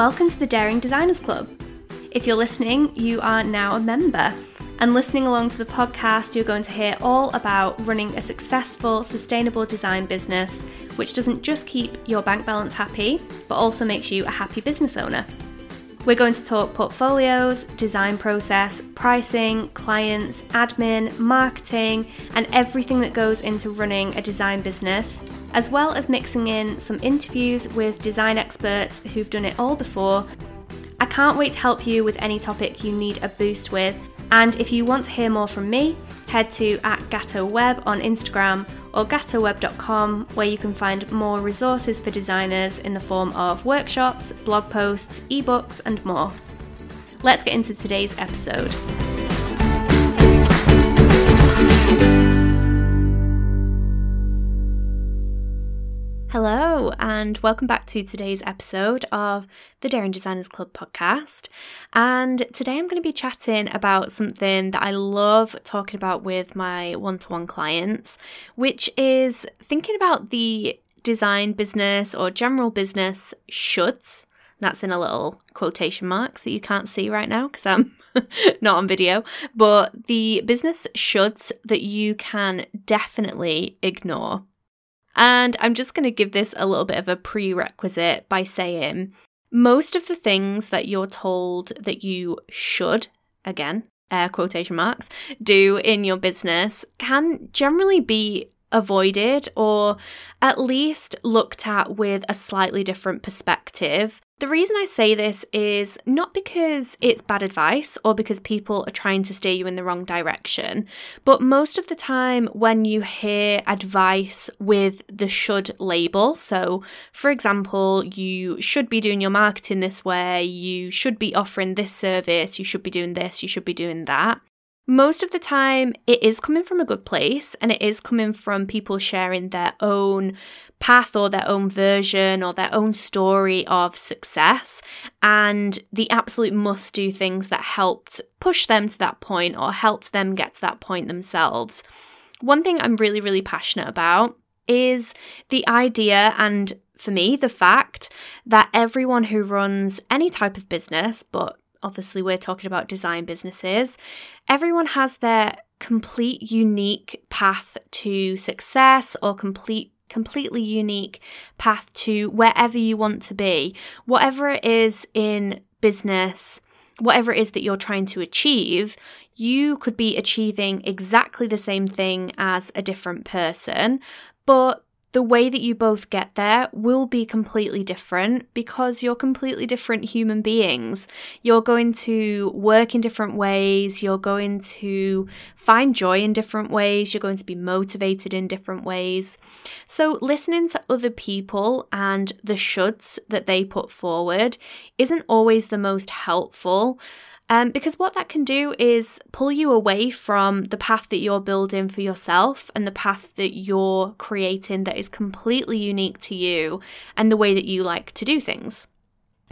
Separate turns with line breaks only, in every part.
welcome to the Daring Designers Club. If you're listening, you are now a member. And listening along to the podcast, you're going to hear all about running a successful, sustainable design business, which doesn't just keep your bank balance happy, but also makes you a happy business owner. We're going to talk portfolios, design process, pricing, clients, admin, marketing, and everything that goes into running a design business, as well as mixing in some interviews with design experts who've done it all before. I can't wait to help you with any topic you need a boost with. And if you want to hear more from me, head to at GattoWeb on Instagram or gattoweb.com, where you can find more resources for designers in the form of workshops, blog posts, ebooks, and more. Let's get into today's episode. Hello, and welcome back to today's episode of the Daring Designers Club podcast. And today I'm going to be chatting about something that I love talking about with my one to one clients, which is thinking about the design business or general business shoulds. That's in a little quotation marks that you can't see right now because I'm not on video, but the business shoulds that you can definitely ignore. And I'm just going to give this a little bit of a prerequisite by saying most of the things that you're told that you should, again, air quotation marks, do in your business can generally be avoided or at least looked at with a slightly different perspective. The reason I say this is not because it's bad advice or because people are trying to steer you in the wrong direction, but most of the time when you hear advice with the should label, so for example, you should be doing your marketing this way, you should be offering this service, you should be doing this, you should be doing that most of the time it is coming from a good place and it is coming from people sharing their own path or their own version or their own story of success and the absolute must do things that helped push them to that point or helped them get to that point themselves. One thing I'm really, really passionate about is the idea and for me, the fact that everyone who runs any type of business, but obviously we're talking about design businesses, everyone has their complete unique path to success or complete completely unique path to wherever you want to be. Whatever it is in business, whatever it is that you're trying to achieve, you could be achieving exactly the same thing as a different person, but the way that you both get there will be completely different because you're completely different human beings. You're going to work in different ways, you're going to find joy in different ways, you're going to be motivated in different ways. So, listening to other people and the shoulds that they put forward isn't always the most helpful. Um, because what that can do is pull you away from the path that you're building for yourself and the path that you're creating that is completely unique to you and the way that you like to do things.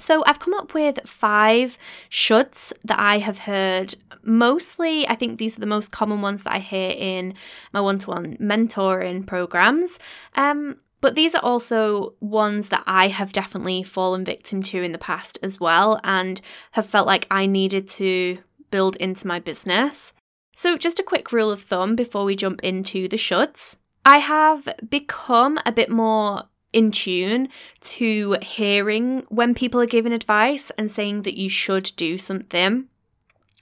So, I've come up with five shoulds that I have heard. Mostly, I think these are the most common ones that I hear in my one to one mentoring programs. Um, but these are also ones that I have definitely fallen victim to in the past as well and have felt like I needed to build into my business. So, just a quick rule of thumb before we jump into the shoulds. I have become a bit more in tune to hearing when people are giving advice and saying that you should do something.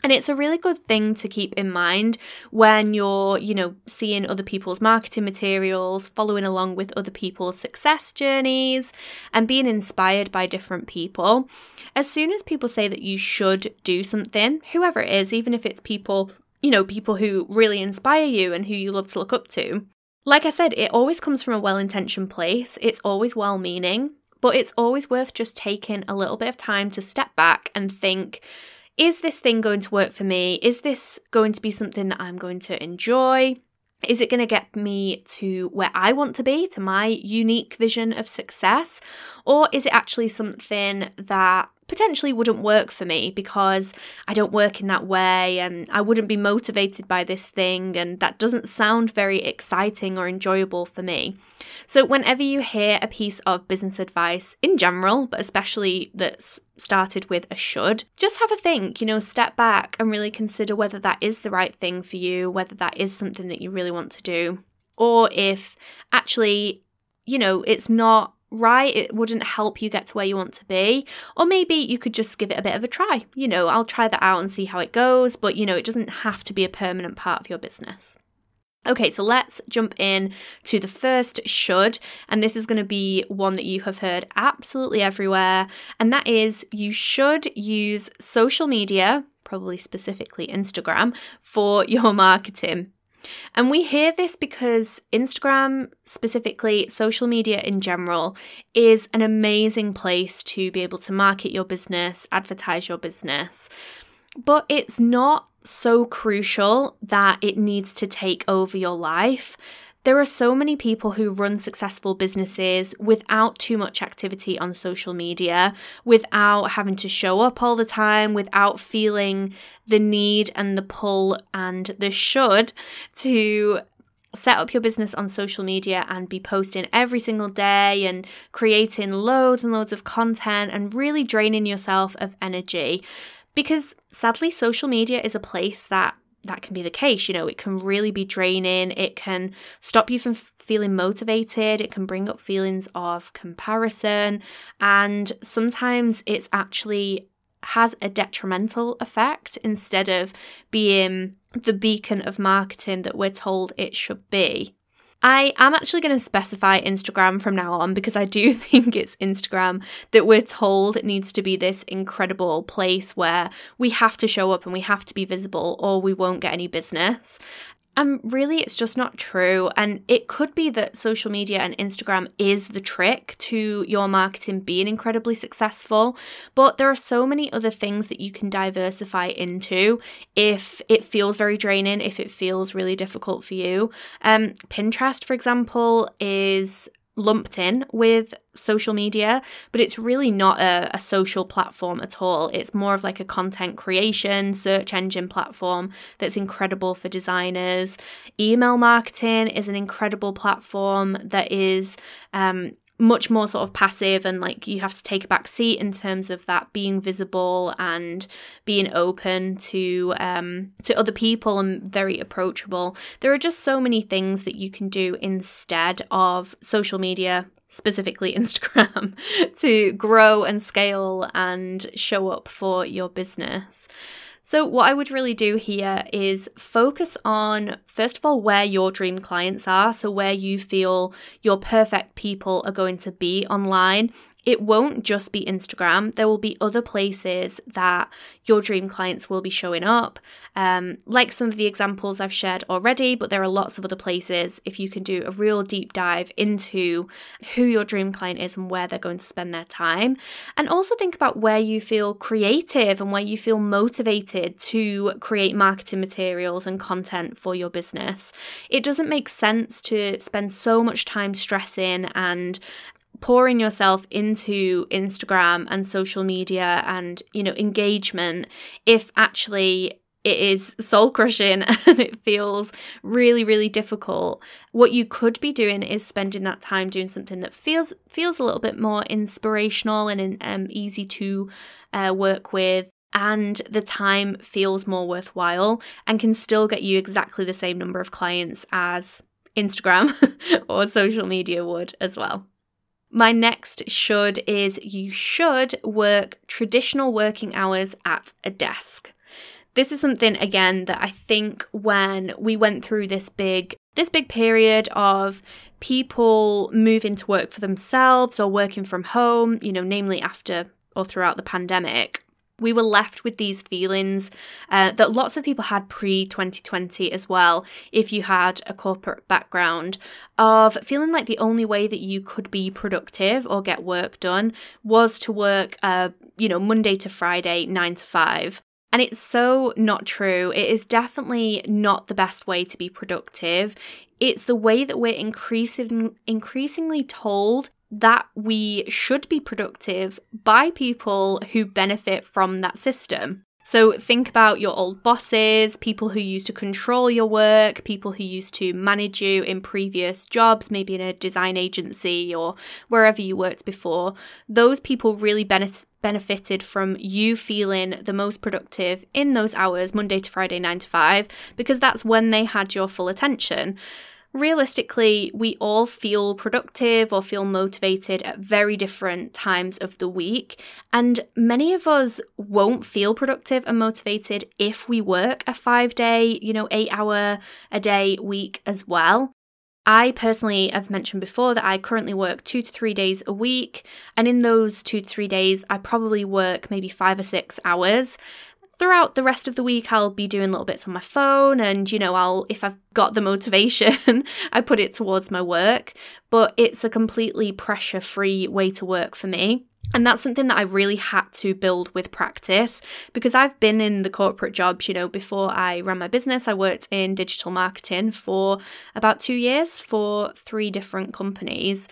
And it's a really good thing to keep in mind when you're, you know, seeing other people's marketing materials, following along with other people's success journeys, and being inspired by different people. As soon as people say that you should do something, whoever it is, even if it's people, you know, people who really inspire you and who you love to look up to, like I said, it always comes from a well intentioned place, it's always well meaning, but it's always worth just taking a little bit of time to step back and think is this thing going to work for me? Is this going to be something that I'm going to enjoy? Is it going to get me to where I want to be, to my unique vision of success? Or is it actually something that potentially wouldn't work for me because I don't work in that way and I wouldn't be motivated by this thing and that doesn't sound very exciting or enjoyable for me. So, whenever you hear a piece of business advice in general, but especially that's started with a should, just have a think, you know, step back and really consider whether that is the right thing for you, whether that is something that you really want to do, or if actually, you know, it's not right, it wouldn't help you get to where you want to be. Or maybe you could just give it a bit of a try. You know, I'll try that out and see how it goes, but you know, it doesn't have to be a permanent part of your business. Okay, so let's jump in to the first should, and this is going to be one that you have heard absolutely everywhere, and that is you should use social media, probably specifically Instagram, for your marketing. And we hear this because Instagram, specifically social media in general, is an amazing place to be able to market your business, advertise your business. But it's not so crucial that it needs to take over your life. There are so many people who run successful businesses without too much activity on social media, without having to show up all the time, without feeling the need and the pull and the should to set up your business on social media and be posting every single day and creating loads and loads of content and really draining yourself of energy. Because sadly, social media is a place that that can be the case. You know, it can really be draining. It can stop you from feeling motivated. It can bring up feelings of comparison. And sometimes it's actually has a detrimental effect instead of being the beacon of marketing that we're told it should be. I am actually going to specify Instagram from now on because I do think it's Instagram that we're told needs to be this incredible place where we have to show up and we have to be visible or we won't get any business. And really, it's just not true. And it could be that social media and Instagram is the trick to your marketing being incredibly successful. But there are so many other things that you can diversify into if it feels very draining, if it feels really difficult for you. Um, Pinterest, for example, is lumped in with social media, but it's really not a, a, social platform at all. It's more of like a content creation, search engine platform that's incredible for designers. Email marketing is an incredible platform that is um, much more sort of passive and like you have to take a back seat in terms of that being visible and being open to um to other people and very approachable. There are just so many things that you can do instead of social media specifically Instagram to grow and scale and show up for your business so, what I would really do here is focus on, first of all, where your dream clients are. So, where you feel your perfect people are going to be online it won't just be Instagram. There will be other places that your dream clients will be showing up, um, like some of the examples I've shared already, but there are lots of other places if you can do a real deep dive into who your dream client is and where they're going to spend their time. And also think about where you feel creative and where you feel motivated to create marketing materials and content for your business. It doesn't make sense to spend so much time stressing and pouring yourself into Instagram and social media and, you know, engagement if actually it is soul crushing and it feels really really difficult what you could be doing is spending that time doing something that feels feels a little bit more inspirational and um, easy to uh, work with and the time feels more worthwhile and can still get you exactly the same number of clients as Instagram or social media would as well. My next should is you should work traditional working hours at a desk. This is something again that I think when we went through this big this big period of people moving to work for themselves or working from home, you know, namely after or throughout the pandemic, we were left with these feelings uh, that lots of people had pre 2020 as well, if you had a corporate background, of feeling like the only way that you could be productive or get work done was to work, uh, you know, Monday to Friday, nine to five. And it's so not true. It is definitely not the best way to be productive. It's the way that we're increasing, increasingly told that we should be productive by people who benefit from that system. So think about your old bosses, people who used to control your work, people who used to manage you in previous jobs, maybe in a design agency or wherever you worked before. Those people really benefit benefited from you feeling the most productive in those hours, Monday to Friday, 9 to 5, because that's when they had your full attention realistically, we all feel productive or feel motivated at very different times of the week. And many of us won't feel productive and motivated if we work a five day, you know, eight hour a day week as well. I personally have mentioned before that I currently work two to three days a week. And in those two to three days, I probably work maybe five or six hours throughout the rest of the week I'll be doing little bits on my phone and you know I'll if I've got the motivation I put it towards my work but it's a completely pressure free way to work for me and that's something that I really had to build with practice because I've been in the corporate jobs, you know, before I ran my business. I worked in digital marketing for about two years for three different companies.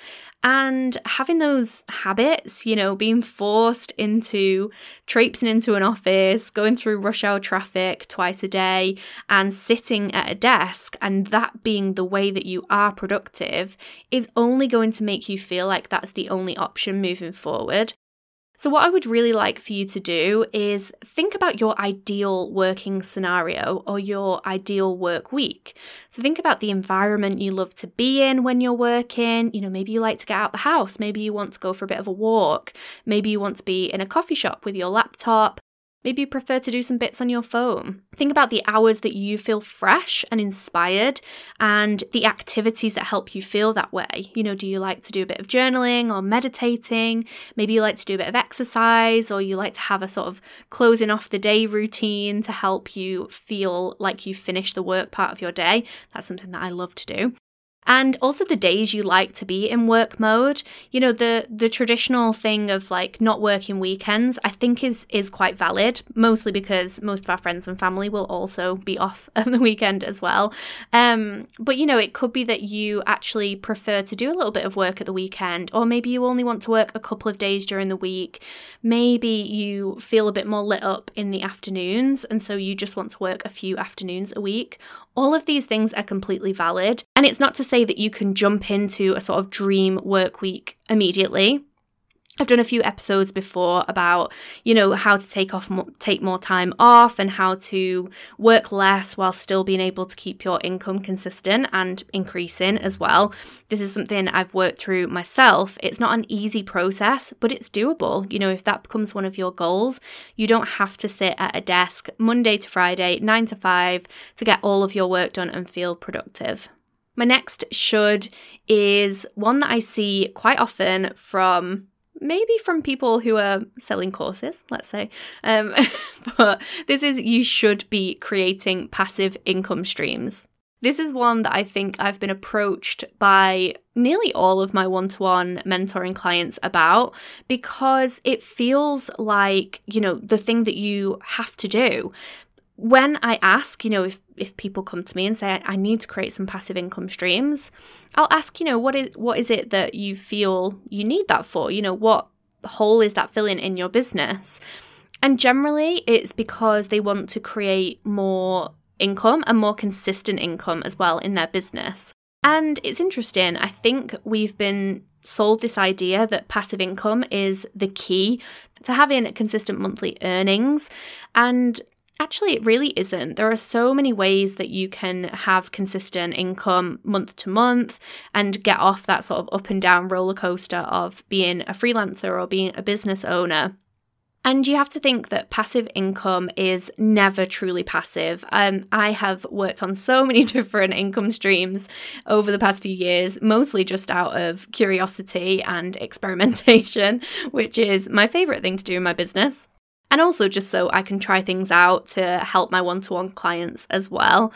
And having those habits, you know, being forced into traipsing into an office, going through rush hour traffic twice a day, and sitting at a desk, and that being the way that you are productive, is only going to make you feel like that's the only option moving forward. So, what I would really like for you to do is think about your ideal working scenario or your ideal work week. So, think about the environment you love to be in when you're working. You know, maybe you like to get out the house, maybe you want to go for a bit of a walk, maybe you want to be in a coffee shop with your laptop, Maybe you prefer to do some bits on your phone. Think about the hours that you feel fresh and inspired and the activities that help you feel that way. You know, do you like to do a bit of journaling or meditating? Maybe you like to do a bit of exercise or you like to have a sort of closing off the day routine to help you feel like you finished the work part of your day. That's something that I love to do and also the days you like to be in work mode. You know the the traditional thing of like not working weekends i think is is quite valid mostly because most of our friends and family will also be off on the weekend as well. Um but you know it could be that you actually prefer to do a little bit of work at the weekend or maybe you only want to work a couple of days during the week. Maybe you feel a bit more lit up in the afternoons and so you just want to work a few afternoons a week all of these things are completely valid. And it's not to say that you can jump into a sort of dream work week immediately. I've done a few episodes before about, you know, how to take off, more, take more time off and how to work less while still being able to keep your income consistent and increasing as well. This is something I've worked through myself. It's not an easy process, but it's doable. You know, if that becomes one of your goals, you don't have to sit at a desk Monday to Friday, nine to five to get all of your work done and feel productive. My next should is one that I see quite often from maybe from people who are selling courses, let's say. Um, but this is you should be creating passive income streams. This is one that I think I've been approached by nearly all of my one to one mentoring clients about because it feels like, you know, the thing that you have to do when I ask, you know, if, if people come to me and say I need to create some passive income streams, I'll ask, you know, what is what is it that you feel you need that for? You know, what hole is that filling in your business? And generally, it's because they want to create more income and more consistent income as well in their business. And it's interesting. I think we've been sold this idea that passive income is the key to having consistent monthly earnings. And Actually, it really isn't. There are so many ways that you can have consistent income month to month and get off that sort of up and down roller coaster of being a freelancer or being a business owner. And you have to think that passive income is never truly passive. Um, I have worked on so many different income streams over the past few years, mostly just out of curiosity and experimentation, which is my favorite thing to do in my business and also just so I can try things out to help my one to one clients as well.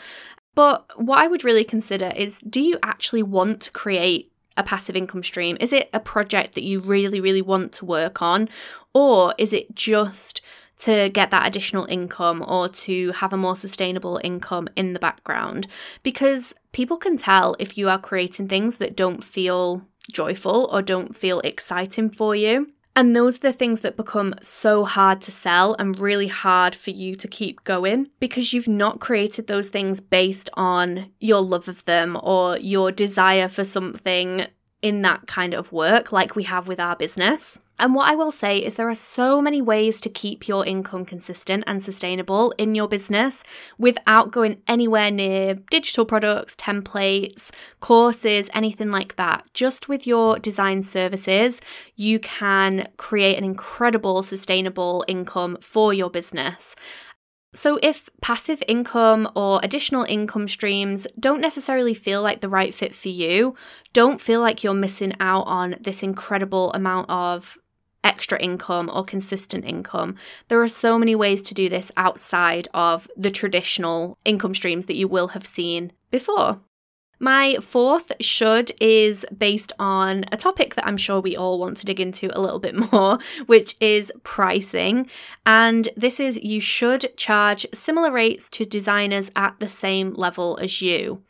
But what I would really consider is do you actually want to create a passive income stream? Is it a project that you really, really want to work on? Or is it just to get that additional income or to have a more sustainable income in the background? Because people can tell if you are creating things that don't feel joyful or don't feel exciting for you. And those are the things that become so hard to sell and really hard for you to keep going because you've not created those things based on your love of them or your desire for something in that kind of work, like we have with our business. And what I will say is there are so many ways to keep your income consistent and sustainable in your business without going anywhere near digital products, templates, courses, anything like that. Just with your design services, you can create an incredible sustainable income for your business. So, if passive income or additional income streams don't necessarily feel like the right fit for you, don't feel like you're missing out on this incredible amount of extra income or consistent income. There are so many ways to do this outside of the traditional income streams that you will have seen before. My fourth should is based on a topic that I'm sure we all want to dig into a little bit more, which is pricing. And this is you should charge similar rates to designers at the same level as you.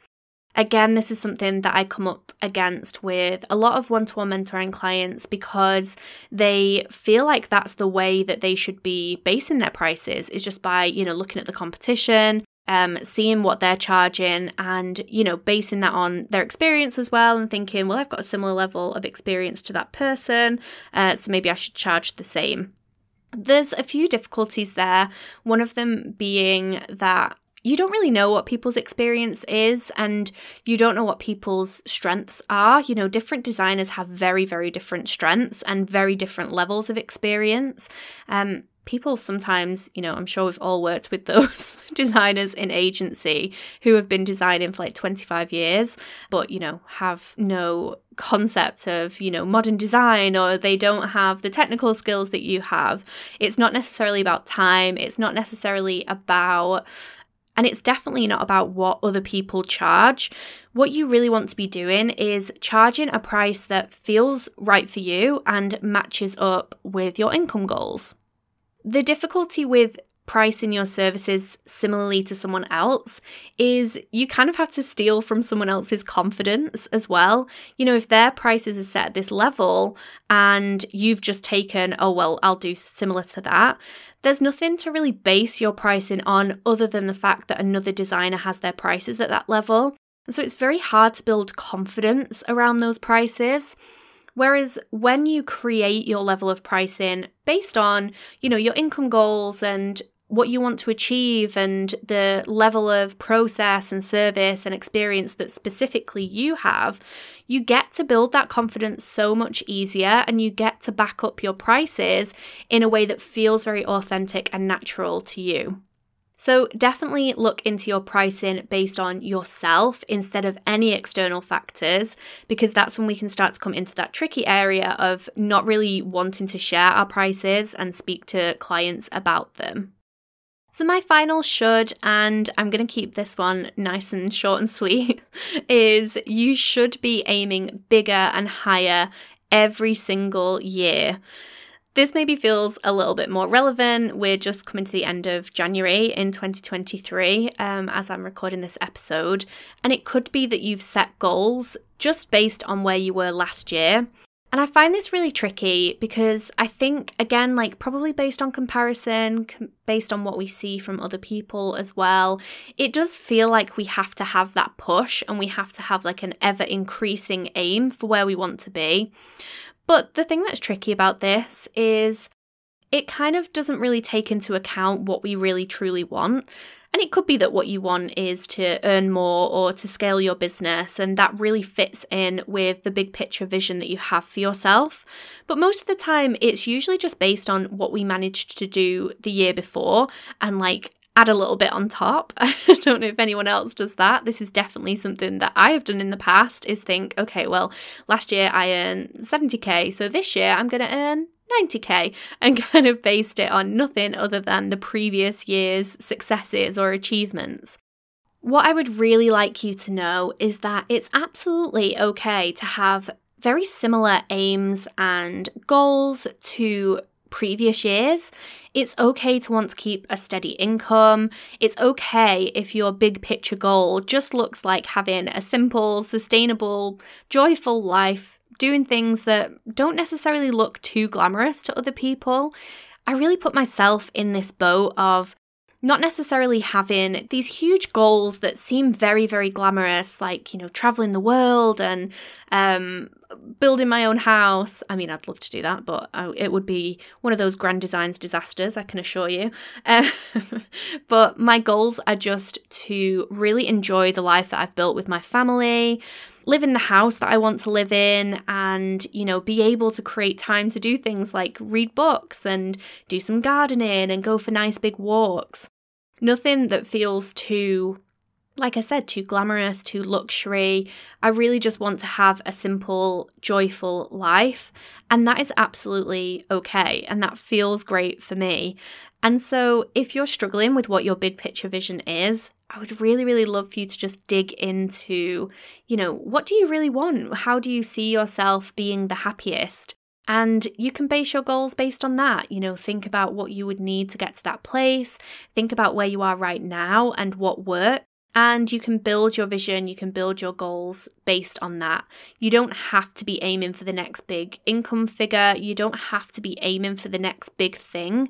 Again, this is something that I come up against with a lot of one to one mentoring clients because they feel like that's the way that they should be basing their prices is just by, you know, looking at the competition, um, seeing what they're charging and, you know, basing that on their experience as well and thinking, well, I've got a similar level of experience to that person, uh, so maybe I should charge the same. There's a few difficulties there. One of them being that you don't really know what people's experience is and you don't know what people's strengths are. You know, different designers have very, very different strengths and very different levels of experience. Um, people sometimes, you know, I'm sure we've all worked with those designers in agency who have been designing for like 25 years, but, you know, have no concept of, you know, modern design or they don't have the technical skills that you have. It's not necessarily about time, it's not necessarily about and it's definitely not about what other people charge. What you really want to be doing is charging a price that feels right for you and matches up with your income goals. The difficulty with pricing your services similarly to someone else is you kind of have to steal from someone else's confidence as well. You know, if their prices are set at this level and you've just taken, oh, well, I'll do similar to that, there's nothing to really base your pricing on other than the fact that another designer has their prices at that level. And so it's very hard to build confidence around those prices. Whereas when you create your level of pricing based on, you know, your income goals and what you want to achieve and the level of process and service and experience that specifically you have, you get to build that confidence so much easier and you get to back up your prices in a way that feels very authentic and natural to you. So, definitely look into your pricing based on yourself instead of any external factors, because that's when we can start to come into that tricky area of not really wanting to share our prices and speak to clients about them. So, my final should, and I'm going to keep this one nice and short and sweet, is you should be aiming bigger and higher every single year. This maybe feels a little bit more relevant. We're just coming to the end of January in 2023 um, as I'm recording this episode. And it could be that you've set goals just based on where you were last year. And I find this really tricky because I think, again, like probably based on comparison, com- based on what we see from other people as well, it does feel like we have to have that push and we have to have like an ever increasing aim for where we want to be. But the thing that's tricky about this is it kind of doesn't really take into account what we really truly want. And it could be that what you want is to earn more or to scale your business, and that really fits in with the big picture vision that you have for yourself. But most of the time, it's usually just based on what we managed to do the year before and like add a little bit on top. I don't know if anyone else does that. This is definitely something that I have done in the past is think, okay, well, last year I earned 70k, so this year I'm going to earn 90k and kind of based it on nothing other than the previous year's successes or achievements. What I would really like you to know is that it's absolutely okay to have very similar aims and goals to previous years. It's okay to want to keep a steady income. It's okay if your big picture goal just looks like having a simple, sustainable, joyful life doing things that don't necessarily look too glamorous to other people. I really put myself in this boat of not necessarily having these huge goals that seem very, very glamorous, like, you know, traveling the world and um, building my own house. I mean, I'd love to do that, but I, it would be one of those grand designs disasters, I can assure you. Uh, but my goals are just to really enjoy the life that I've built with my family live in the house that I want to live in and, you know, be able to create time to do things like read books and do some gardening and go for nice big walks. Nothing that feels too like I said, too glamorous, too luxury. I really just want to have a simple, joyful life. And that is absolutely okay. And that feels great for me. And so, if you're struggling with what your big picture vision is, I would really, really love for you to just dig into, you know, what do you really want? How do you see yourself being the happiest? And you can base your goals based on that. You know, think about what you would need to get to that place, think about where you are right now and what works. And you can build your vision, you can build your goals based on that. You don't have to be aiming for the next big income figure, you don't have to be aiming for the next big thing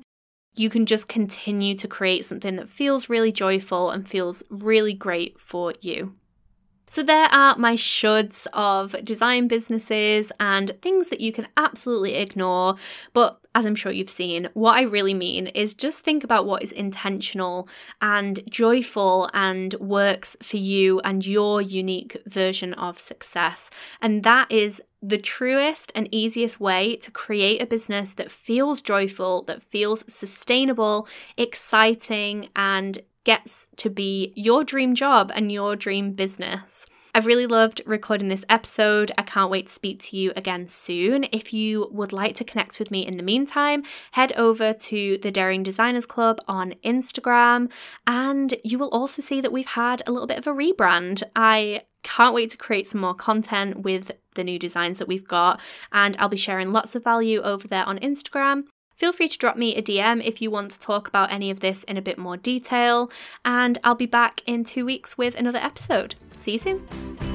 you can just continue to create something that feels really joyful and feels really great for you. So, there are my shoulds of design businesses and things that you can absolutely ignore. But as I'm sure you've seen, what I really mean is just think about what is intentional and joyful and works for you and your unique version of success. And that is the truest and easiest way to create a business that feels joyful, that feels sustainable, exciting, and gets to be your dream job and your dream business. I've really loved recording this episode. I can't wait to speak to you again soon. If you would like to connect with me in the meantime, head over to the Daring Designers Club on Instagram, and you will also see that we've had a little bit of a rebrand. I can't wait to create some more content with the new designs that we've got, and I'll be sharing lots of value over there on Instagram. Feel free to drop me a DM if you want to talk about any of this in a bit more detail, and I'll be back in two weeks with another episode. See you soon.